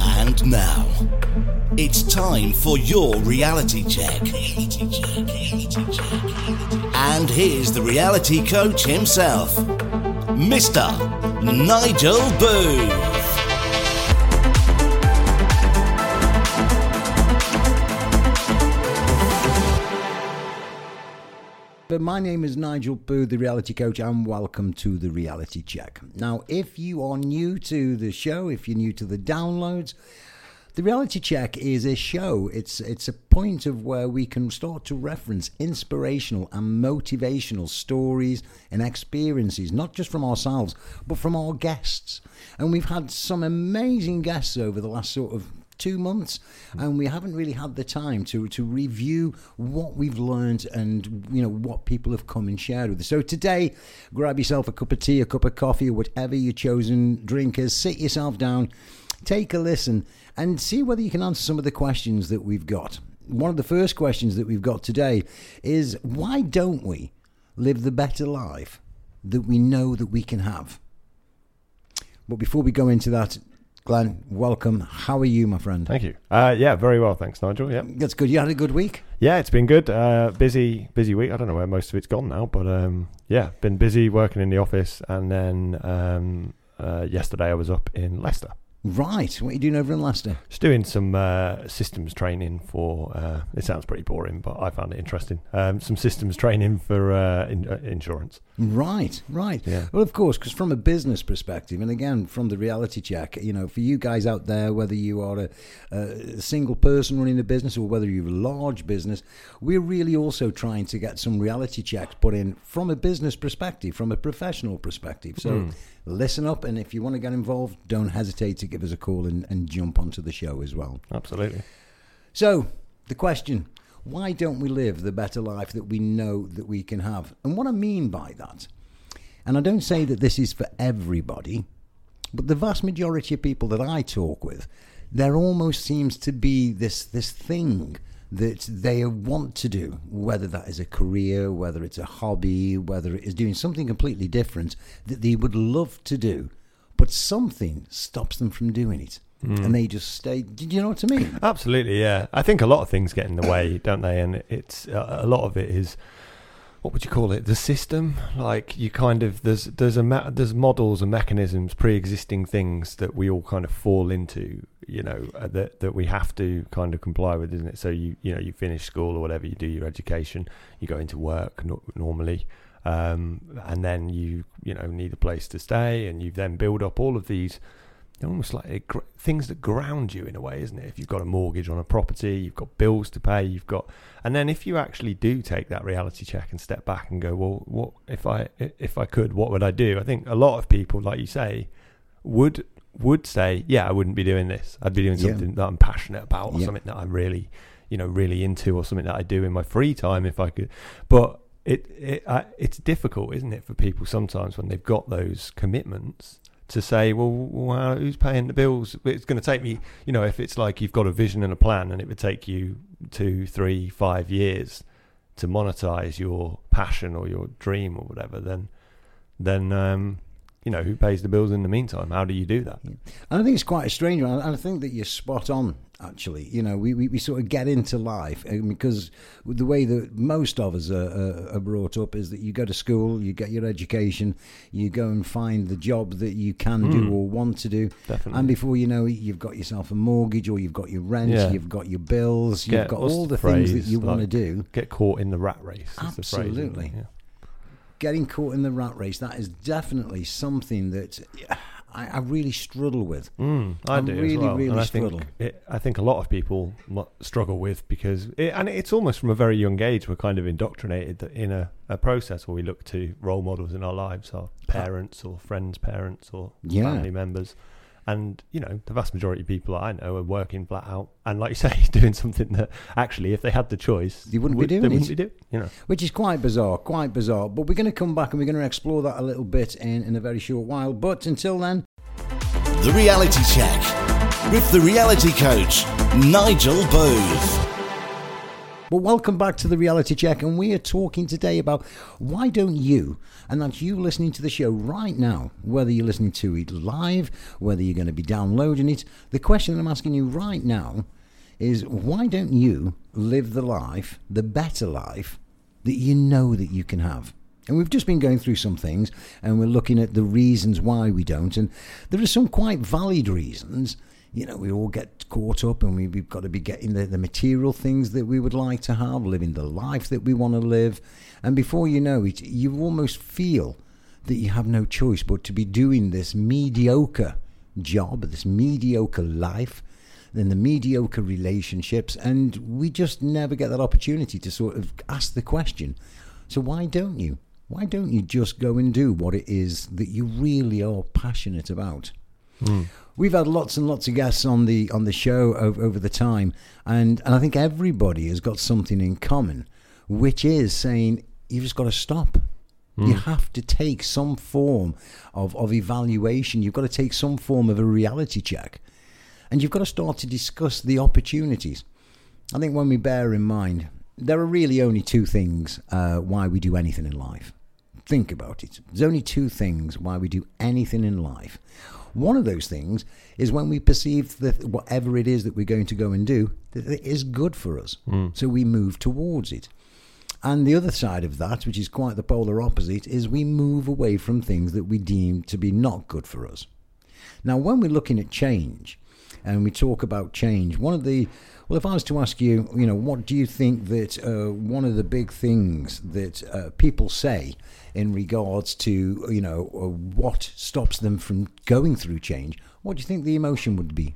And now, it's time for your reality check. And here's the reality coach himself, Mr. Nigel Booth. My name is Nigel Booth, the reality coach, and welcome to the reality check. Now, if you are new to the show, if you're new to the downloads, the reality check is a show. It's it's a point of where we can start to reference inspirational and motivational stories and experiences, not just from ourselves, but from our guests. And we've had some amazing guests over the last sort of two months and we haven't really had the time to to review what we've learned and you know what people have come and shared with us. So today grab yourself a cup of tea a cup of coffee or whatever your chosen drink is. Sit yourself down take a listen and see whether you can answer some of the questions that we've got. One of the first questions that we've got today is why don't we live the better life that we know that we can have? But before we go into that Glen, welcome. How are you, my friend? Thank you. Uh, yeah, very well, thanks, Nigel. Yeah, that's good. You had a good week. Yeah, it's been good. Uh, busy, busy week. I don't know where most of it's gone now, but um, yeah, been busy working in the office, and then um, uh, yesterday I was up in Leicester. Right. What are you doing over in Leicester? Just doing some uh, systems training for. Uh, it sounds pretty boring, but I found it interesting. Um, some systems training for uh, in, uh, insurance. Right, right. Yeah. Well, of course, because from a business perspective, and again from the reality check, you know, for you guys out there, whether you are a, a single person running a business or whether you're a large business, we're really also trying to get some reality checks put in from a business perspective, from a professional perspective. So. Mm listen up. And if you want to get involved, don't hesitate to give us a call and, and jump onto the show as well. Absolutely. So, the question why don't we live the better life that we know that we can have? And what I mean by that, and I don't say that this is for everybody, but the vast majority of people that I talk with, there almost seems to be this this thing that they want to do, whether that is a career, whether it's a hobby, whether it is doing something completely different that they would love to do, but something stops them from doing it. Mm. And they just stay. Do you know what I mean? Absolutely, yeah. I think a lot of things get in the way, don't they? And it's uh, a lot of it is what would you call it? The system, like you kind of there's there's a there's models and mechanisms, pre-existing things that we all kind of fall into, you know, uh, that that we have to kind of comply with, isn't it? So you you know you finish school or whatever, you do your education, you go into work no, normally, um, and then you you know need a place to stay, and you then build up all of these almost like things that ground you in a way, isn't it? If you've got a mortgage on a property, you've got bills to pay, you've got, and then if you actually do take that reality check and step back and go, well, what if I if I could, what would I do? I think a lot of people, like you say, would would say, yeah, I wouldn't be doing this. I'd be doing something yeah. that I'm passionate about, or yeah. something that I'm really, you know, really into, or something that I do in my free time if I could. But it, it uh, it's difficult, isn't it, for people sometimes when they've got those commitments to say, well, well, who's paying the bills? It's going to take me, you know, if it's like you've got a vision and a plan, and it would take you two, three, five years to monetize your passion or your dream or whatever, then, then, um, you know, who pays the bills in the meantime? How do you do that? And I think it's quite a strange one. I think that you're spot on actually. You know, we, we, we sort of get into life because the way that most of us are, are, brought up is that you go to school, you get your education, you go and find the job that you can mm. do or want to do. Definitely. And before you know it, you've got yourself a mortgage or you've got your rent, yeah. you've got your bills, get, you've got all the, the things that you like, want to do. Get caught in the rat race. Absolutely. Getting caught in the rat race, that is definitely something that I, I really struggle with. Mm, I, I do really, as well. really and I struggle. Think it, I think a lot of people struggle with because, it, and it's almost from a very young age, we're kind of indoctrinated in a, a process where we look to role models in our lives, our parents or friends' parents or yeah. family members and you know, the vast majority of people I know are working flat out, and like you say, doing something that actually, if they had the choice, you wouldn't would, be doing. They wouldn't be doing. You know, which is quite bizarre, quite bizarre. But we're going to come back and we're going to explore that a little bit in in a very short while. But until then, the reality check with the reality coach Nigel Booth. Well, welcome back to the reality check, and we are talking today about why don't you, and that's you listening to the show right now, whether you're listening to it live, whether you're going to be downloading it. The question that I'm asking you right now is why don't you live the life, the better life that you know that you can have? And we've just been going through some things and we're looking at the reasons why we don't. And there are some quite valid reasons. You know, we all get caught up and we, have got to be getting the, the material things that we would like to have, living the life that we want to live. And before you know it, you almost feel that you have no choice but to be doing this mediocre job, this mediocre life, then the mediocre relationships. And we just never get that opportunity to sort of ask the question so why don't you? why don't you just go and do what it is that you really are passionate about? Mm. We've had lots and lots of guests on the on the show over, over the time, and, and I think everybody has got something in common, which is saying you've just got to stop. Mm. You have to take some form of, of evaluation. You've got to take some form of a reality check. And you've got to start to discuss the opportunities. I think when we bear in mind there are really only two things uh, why we do anything in life. Think about it. There's only two things why we do anything in life. One of those things is when we perceive that whatever it is that we're going to go and do, that it is good for us. Mm. So we move towards it. And the other side of that, which is quite the polar opposite, is we move away from things that we deem to be not good for us. Now, when we're looking at change and we talk about change, one of the well, if I was to ask you, you know, what do you think that uh, one of the big things that uh, people say in regards to, you know, uh, what stops them from going through change, what do you think the emotion would be?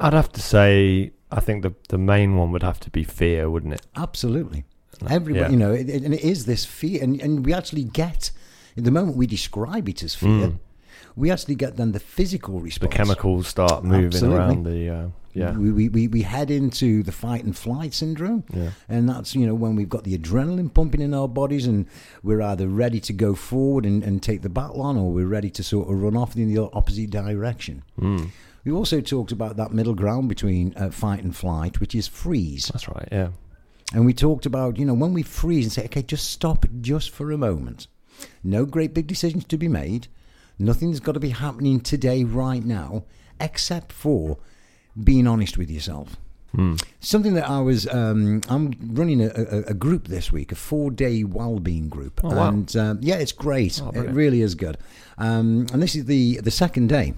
I'd have to say, I think the the main one would have to be fear, wouldn't it? Absolutely. Everybody, yeah. you know, it, and it is this fear, and, and we actually get, the moment we describe it as fear, mm we actually get then the physical response. The chemicals start moving Absolutely. around the. Uh, yeah. We, we, we head into the fight and flight syndrome. Yeah. And that's, you know, when we've got the adrenaline pumping in our bodies and we're either ready to go forward and, and take the battle on or we're ready to sort of run off in the opposite direction. Mm. We also talked about that middle ground between uh, fight and flight, which is freeze. That's right, yeah. And we talked about, you know, when we freeze and say, okay, just stop just for a moment. No great big decisions to be made. Nothing's got to be happening today, right now, except for being honest with yourself. Mm. Something that I was, um, I'm running a, a, a, group this week, a four day well-being group, oh, wow. and um, yeah, it's great. Oh, it really is good. Um, and this is the the second day.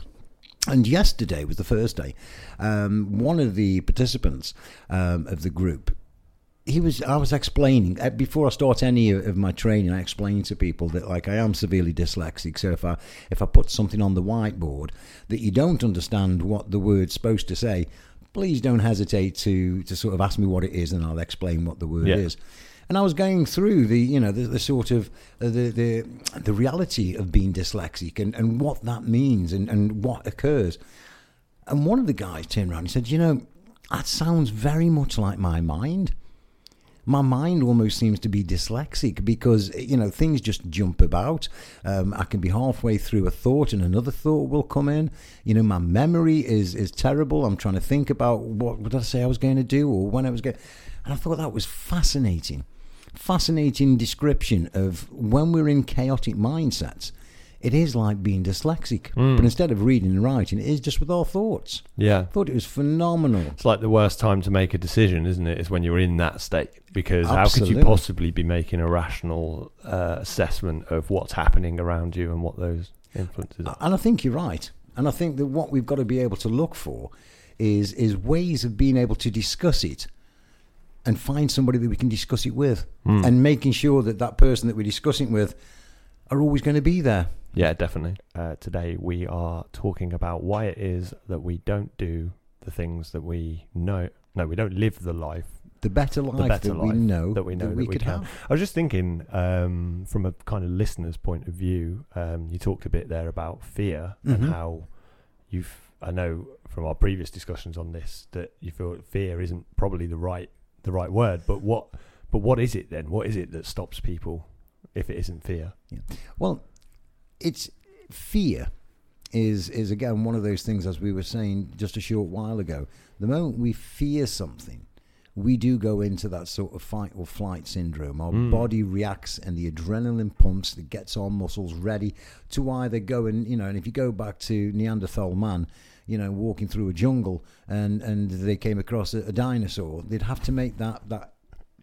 And yesterday was the first day. Um, one of the participants um, of the group he was i was explaining uh, before i start any of my training i explain to people that like i am severely dyslexic so if i if i put something on the whiteboard that you don't understand what the word's supposed to say please don't hesitate to to sort of ask me what it is and i'll explain what the word yeah. is and I was going through the, you know, the, the sort of uh, the, the the reality of being dyslexic and, and what that means and, and what occurs. And one of the guys turned around and said, "You know, that sounds very much like my mind." My mind almost seems to be dyslexic because you know things just jump about. Um, I can be halfway through a thought and another thought will come in. You know, my memory is is terrible. I'm trying to think about what, did I say I was going to do or when I was going. And I thought that was fascinating, fascinating description of when we're in chaotic mindsets it is like being dyslexic. Mm. But instead of reading and writing, it is just with our thoughts. Yeah. I thought it was phenomenal. It's like the worst time to make a decision, isn't it? Is when you're in that state. Because Absolutely. how could you possibly be making a rational uh, assessment of what's happening around you and what those influences are? And I think you're right. And I think that what we've got to be able to look for is is ways of being able to discuss it and find somebody that we can discuss it with mm. and making sure that that person that we're discussing with are always going to be there yeah, definitely. Uh, today we are talking about why it is that we don't do the things that we know. No, we don't live the life. The better life, the better that, life we know that we know that, that we, we could can. have. I was just thinking, um, from a kind of listener's point of view, um, you talked a bit there about fear mm-hmm. and how you've. I know from our previous discussions on this that you feel fear isn't probably the right the right word, but what but what is it then? What is it that stops people if it isn't fear? Yeah. Well, it's fear is is again one of those things as we were saying just a short while ago. The moment we fear something, we do go into that sort of fight or flight syndrome. Our Mm. body reacts and the adrenaline pumps that gets our muscles ready to either go and, you know, and if you go back to Neanderthal man, you know, walking through a jungle and, and they came across a, a dinosaur, they'd have to make that, that,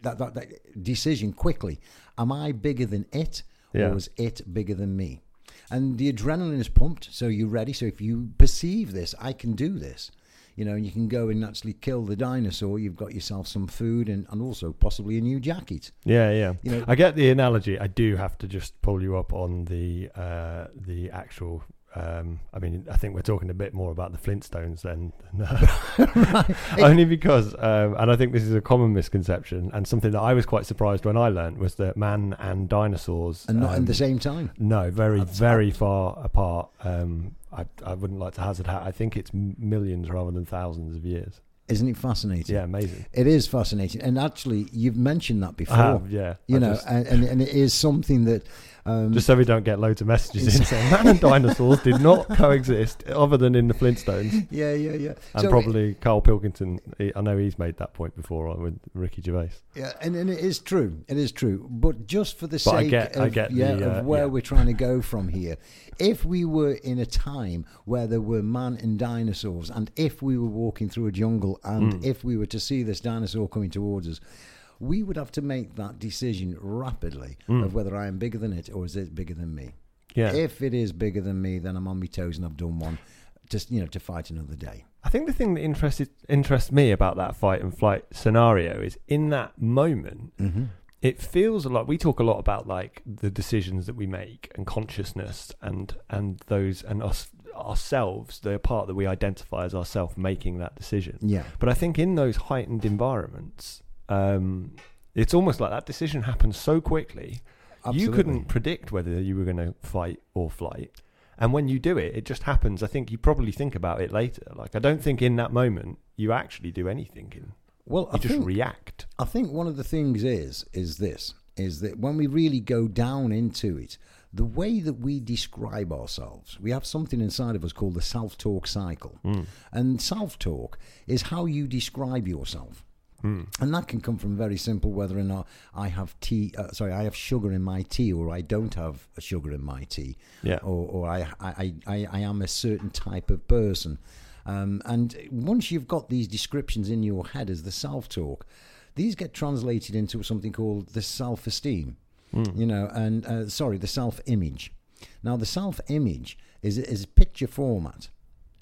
that, that, that decision quickly. Am I bigger than it Yeah. or is it bigger than me? And the adrenaline is pumped, so you're ready. So if you perceive this, I can do this. You know, you can go and actually kill the dinosaur. You've got yourself some food and, and also possibly a new jacket. Yeah, yeah. You know- I get the analogy. I do have to just pull you up on the uh, the actual. Um, I mean, I think we're talking a bit more about the Flintstones then, only because, um, and I think this is a common misconception and something that I was quite surprised when I learnt was that man and dinosaurs And not at um, the same time. No, very, That's- very far apart. Um, I, I wouldn't like to hazard. Ha- I think it's millions rather than thousands of years. Isn't it fascinating? Yeah, amazing. It is fascinating. And actually, you've mentioned that before. I have, yeah. You I know, just- and, and it is something that. Um, Just so we don't get loads of messages in saying man and dinosaurs did not coexist other than in the Flintstones. yeah, yeah, yeah. And So- probably Carl Pilkington. he- I know he's made that point before uh, with Ricky Gervais. Yeah, and, and it is true. It is true. But just for the But I sake get- of, I get yeah, the, uh, of where yeah. we're trying to go from here, if we were in a time where there were man and dinosaurs, and if we were walking through a jungle, and Hmm. if we were to see this dinosaur coming towards us, we would have to make that decision rapidly of whether I am bigger than it or is it bigger than me. Yeah. If it is bigger than me, then I'm on my toes and I've done one, just you know, to fight another day. I think the thing that interested interests me about that fight and flight scenario is in that moment, Mm-hmm. it feels a lot. We talk a lot about like the decisions that we make and consciousness and and those and us ourselves, the part that we identify as ourself making that decision. Yeah. But I think in those heightened environments, um, it's almost like that decision happens so quickly. Absolutely. You couldn't predict whether you were going to fight or flight. And when you do it, it just happens. I think you probably think about it later. Like, I don't think in that moment you actually do anything. In, Well, you I just think, react. I think one of the things is is this is that when we really go down into it, the way that we describe ourselves, we have something inside of us called the self-talk cycle, and self-talk is how you describe yourself. And that can come from very simple whether or not I have tea, uh, sorry, I have sugar in my tea, or I don't have sugar in my tea, Yeah. or, or I, I, I, I am a certain type of person. Um, and once you've got these descriptions in your head as the self talk, these get translated into something called the self esteem, you know, and uh, sorry, the self image. Now, the self image is, is picture format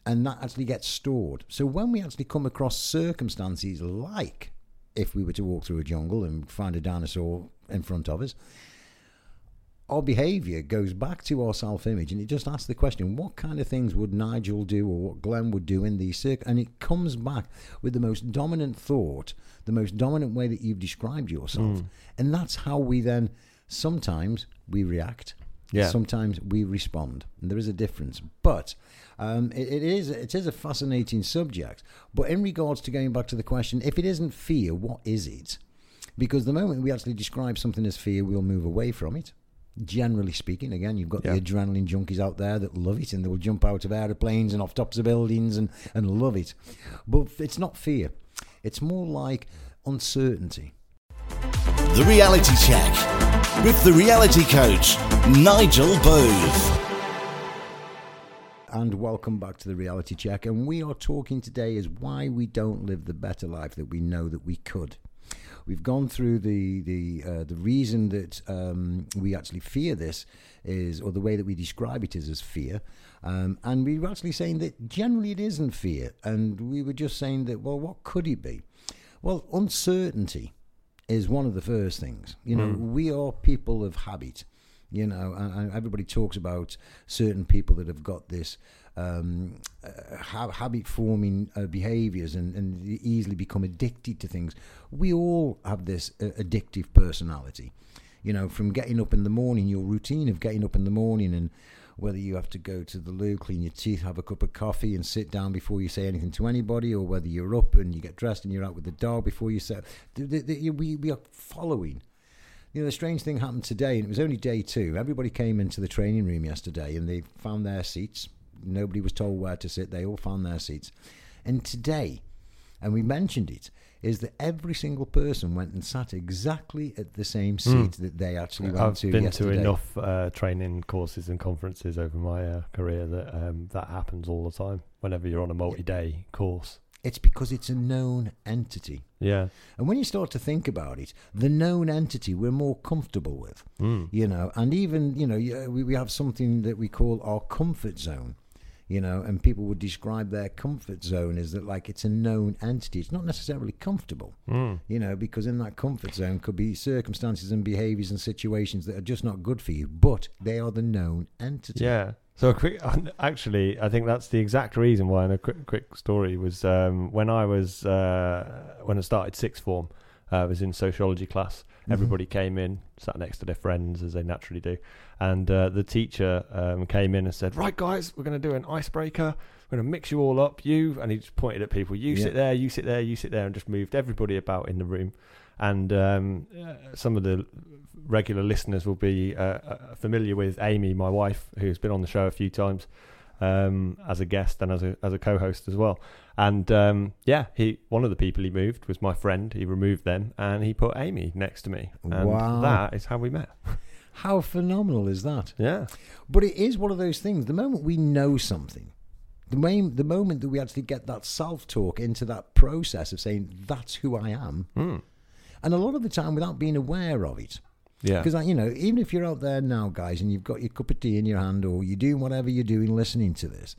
and that actually gets stored. So when we actually come across circumstances like if we were to walk through a jungle and find a dinosaur in front of us, our behaviour goes back to our self-image, and it just asks the question: What kind of things would Nigel do, or what Glen would do in these circ? And it comes back with the most dominant thought, the most dominant way that you've described yourself, hmm. and that's how we then sometimes we react. Yeah. Sometimes we respond, and there is a difference. But um, it, it is it is a fascinating subject. But in regards to going back to the question, if it isn't fear, what is it? Because the moment we actually describe something as fear, we'll move away from it. Generally speaking, again, you've got Yeah. the adrenaline junkies out there that love it and they will jump out of aeroplanes and off tops of buildings and, and love it. But it's not fear, it's more like uncertainty. The Reality Check with the reality coach, Nigel Booth. and welcome back to the reality check. And we are talking today is why we don't live the better life that we know that we could. We've gone through the the uh, the reason that um, we actually fear this is or the way that we describe it is as fear. Um, and we were actually saying that generally it isn't fear. And we were just saying that well what could it be? Well uncertainty is one of the first things you know we are people of habit you know, and, and everybody talks about certain people that have got this um, uh, ha- habit forming uh, behaviors and, and easily become addicted to things. We all have this uh, addictive personality. You know, from getting up in the morning, your routine of getting up in the morning and whether you have to go to the loo, clean your teeth, have a cup of coffee, and sit down before you say anything to anybody, or whether you're up and you get dressed and you're out with the dog before you the, we, we are following you know, the strange thing happened today, and it was only day two. Everybody came into the training room yesterday and they found their seats. Nobody was told where to sit. They all found their seats. And today, and we mentioned it, is that every single person went and sat exactly at the same seat that they actually went Hmm. I've to been yesterday. to enough uh, training courses and conferences over my uh, career that um, that happens all the time. Whenever you're on a multi-day course, It's because it's a known entity. yeah, And when you start to think about it, the known entity we're more comfortable with, mm. you know, and even, you know, we, we have something that we call our comfort zone, you know, and people would describe their comfort zone as that like it's a known entity. It's not necessarily comfortable, Mm. you know, because in that comfort zone could be circumstances and behaviors and situations that are just not good for you, but they are the known entity. Yeah. So a quick, actually, I think that's the exact reason why. And a quick, quick story was um, when I was uh, when I started sixth form. uh, I was in sociology class. Mm-hmm. Everybody came in, sat next to their friends as they naturally do, and uh, the teacher um, came in and said, "Right, guys, we're going to do an icebreaker. We're going to mix you all up. You," and he just pointed at people. You Yeah. sit there. You sit there. You sit there, and just moved everybody about in the room. And um, uh, some of the regular listeners will be uh, uh, familiar with Amy, my wife, who's been on the show a few times um, as a guest and as a as a co-host as well. And um, yeah, he one of the people he moved was my friend. He removed them and he put Amy next to me, and Wow. that is how we met. How phenomenal is that? Yeah, But it is one of those things. The moment we know something, the main, the moment that we actually get that self-talk into that process of saying that's who I am, mm. and a lot of the time without being aware of it. Yeah, Because you know, even if you're out there now, guys, and you've got your cup of tea in your hand, or you're doing whatever you're doing, listening to this,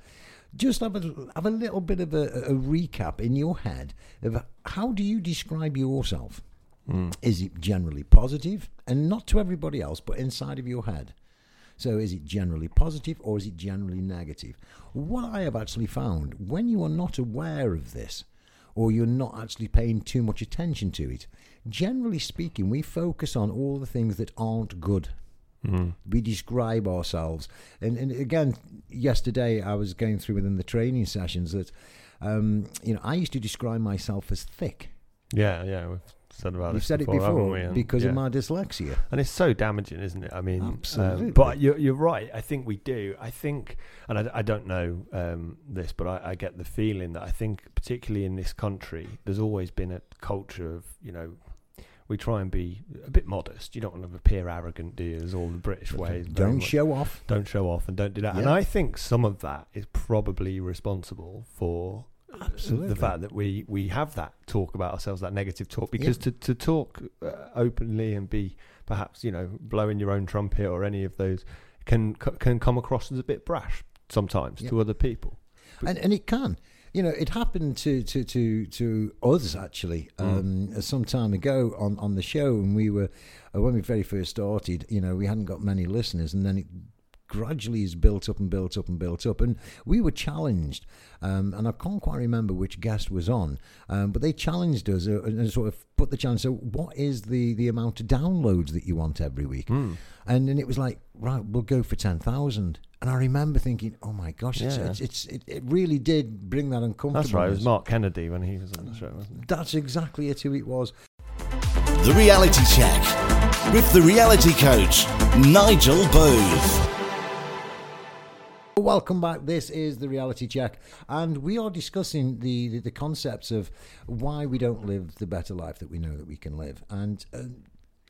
just have a have a little bit of a, a recap in your head of how do you describe yourself. Mm. Is it generally positive, and not to everybody else, but inside of your head? So, is it generally positive or is it generally negative? What I have actually found when you are not aware of this, or you're not actually paying too much attention to it, generally speaking, we focus on all the things that aren't good. Mm. We describe ourselves. And, and again, yesterday I was going through within the training sessions that, um, you know, I used to describe myself as thick. yeah, yeah. Said about You've this said it before, haven't before we? And, because yeah. of my dyslexia. and it's so damaging, isn't it? I mean, um, Absolutely. but you're, you're right. I think we do. I think, and I, I don't know um, this, but I, I get the feeling that I think, particularly in this country, there's always been a culture of, you know, we try and be a bit modest. You don't want to appear arrogant, do you? As all the British ways. Don't much. show off. don't show off and don't do that. And I think some of that is probably responsible for Absolutely. the fact that we we have that talk about ourselves, that negative talk, because to to talk uh, openly and be perhaps you know blowing your own trumpet or any of those can can come across as a bit brash sometimes Yeah. to other people. and and it can. You know, it happened to to to to us actually Mm. um, some time ago on on the show, and we were uh, when we very first started. You know, we hadn't got many listeners, and then it gradually is built up and built up and built up, and we were challenged. Um, and I can't quite remember which guest was on, um, but they challenged us uh, and sort of put the challenge. So, what is the the amount of downloads that you want every week? Hmm. And then it was like, right, we'll go for ten thousand. And I remember thinking, oh my gosh, it's, Yeah. it's, it's it, it really did bring that uncomfortable. That's right. It was Mark Kennedy when he was on the show, wasn't it? That's exactly it. Who it was. The Reality Check with the reality coach, Nigel Booth. Welcome back. This is the reality check, and we are discussing the, the, the concepts of why we don't live the better life that we know that we can live. And uh,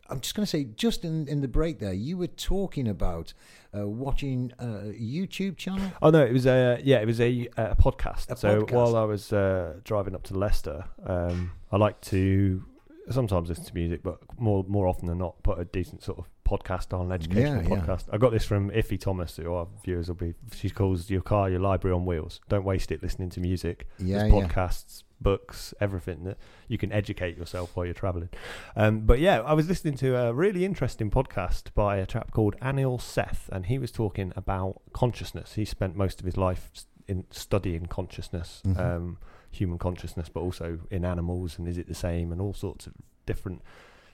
I'm just going to say, just in, in the break there, you were talking about uh, watching a YouTube channel. Oh no, it was a yeah, it was a, a podcast. A so podcast. while I was uh, driving up to Leicester, um, I like to sometimes listen to music, but more more often than not, put a decent sort of podcast on, an educational Yeah, yeah. podcast. I got this from Iffy Thomas, who our viewers will be. She calls your car your library on wheels. Don't waste it listening to music. Yeah, There's yeah. podcasts, books, everything that you can educate yourself while you're traveling. Um, but yeah, I was listening to a really interesting podcast by a chap called Anil Seth, and he was talking about consciousness. He spent most of his life in studying consciousness, Mhm. um, human consciousness, but also in animals, and is it the same, and all sorts of different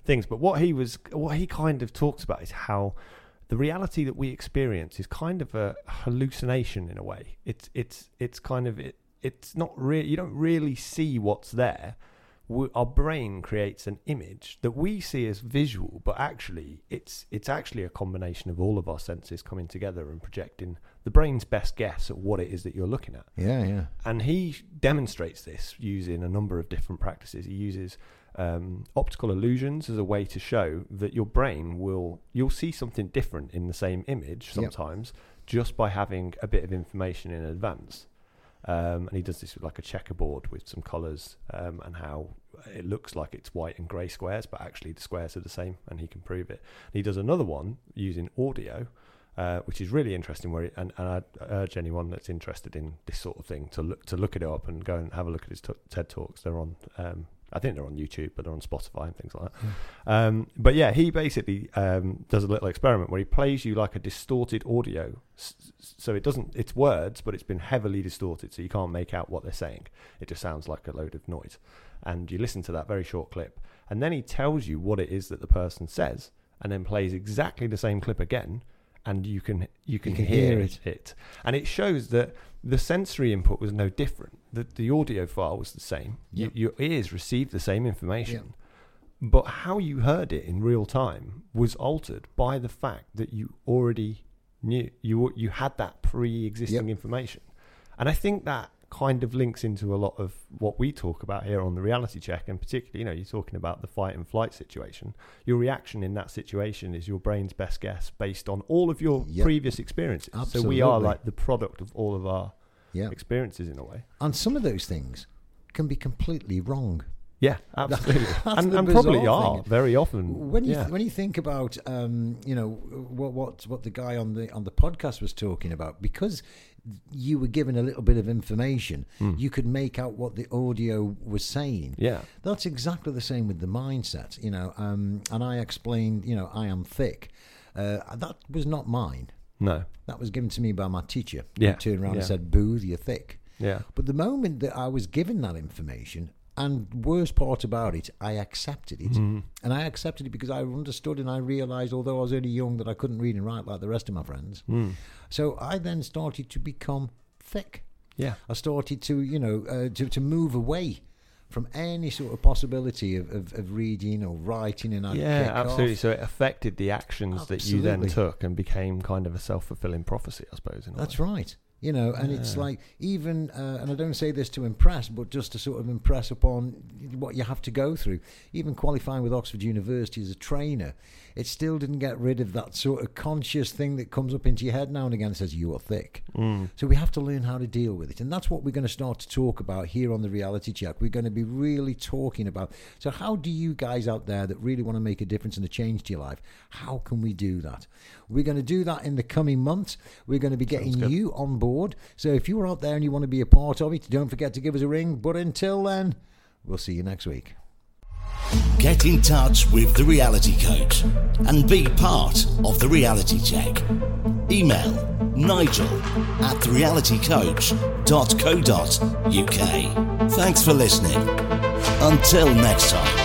things. But what he was, what he kind of talks about is how the reality that we experience is kind of a hallucination in a way. It's it's it's kind of it, it's not real. You don't really see what's there. We, our brain creates an image that we see as visual, but actually it's it's actually a combination of all of our senses coming together and projecting the brain's best guess at what it is that you're looking at. Yeah, yeah. And he demonstrates this using a number of different practices. He uses um, optical illusions as a way to show that your brain will you'll see something different in the same image Yep. sometimes just by having a bit of information in advance. Um, and he does this with like a checkerboard with some colours um, and how it looks like it's white and grey squares, but actually the squares are the same, and he can prove it. And he does another one using audio, uh, which is really interesting. Where he, and, and I urge anyone that's interested in this sort of thing to look to look it up and go and have a look at his t- TED talks. They're on. Um, I think they're on YouTube, but they're on Spotify and things like that. Um, but yeah, he basically um, does a little experiment where he plays you like a distorted audio. So it doesn't, it's words, but it's been heavily distorted, so you can't make out what they're saying. It just sounds like a load of noise. And you listen to that very short clip, and then he tells you what it is that the person says, and then plays exactly the same clip again, and you can you can, can hear, hear it. it. And it shows that the sensory input was no different. The the audio file was the same. You, your ears received the same information but how you heard it in real time was altered by the fact that you already knew you you had that pre-existing Yep. information and i think that kind of links into a lot of what we talk about here on the reality check and particularly you know you're talking about the fight and flight situation your reaction in that situation is your brain's best guess based on all of your Yep. previous experiences so we are like the product of all of our Yeah. experiences in a way And some of those things can be completely wrong. Yeah absolutely and, and probably are thing. very often When you yeah. when you think about um, you know what what what the guy on the on the podcast was talking about, because you were given a little bit of information, you could make out what the audio was saying. yeah That's exactly the same with the mindset, you know. Um, and I explained, you know, I am thick. Uh, that was not mine. no That was given to me by my teacher. Yeah, Who turned around yeah. and said, "Booth, you're thick." yeah But the moment that I was given that information, and worst part about it, I accepted it. Mm-hmm. And I accepted it because I understood and I realized, although I was only young, that I couldn't read and write like the rest of my friends. Mm. So I then started to become thick. Yeah. I started to, you know, uh, to, to move away from any sort of possibility of, of, of reading or writing. And I'd yeah, absolutely. off. So it affected the actions that you then took and became kind of a self fulfilling prophecy, I suppose. In That's right. You know, and it's like even, uh, and I don't say this to impress, but just to sort of impress upon what you have to go through. Even qualifying with Oxford University as a trainer, it still didn't get rid of that sort of conscious thing that comes up into your head now and again and says, You are thick. Mm. So we have to learn how to deal with it. And that's what we're going to start to talk about here on the reality check. We're going to be really talking about so how do you guys out there that really want to make a difference and a change to your life, how can we do that? We're going to do that in the coming months. We're going to be getting you on board. So if you're out there and you want to be a part of it, don't forget to give us a ring. But until then, we'll see you next week. Get in touch with the reality coach and be part of the reality check. Email nigel at therealitycoach.co.uk. Thanks for listening. Until next time.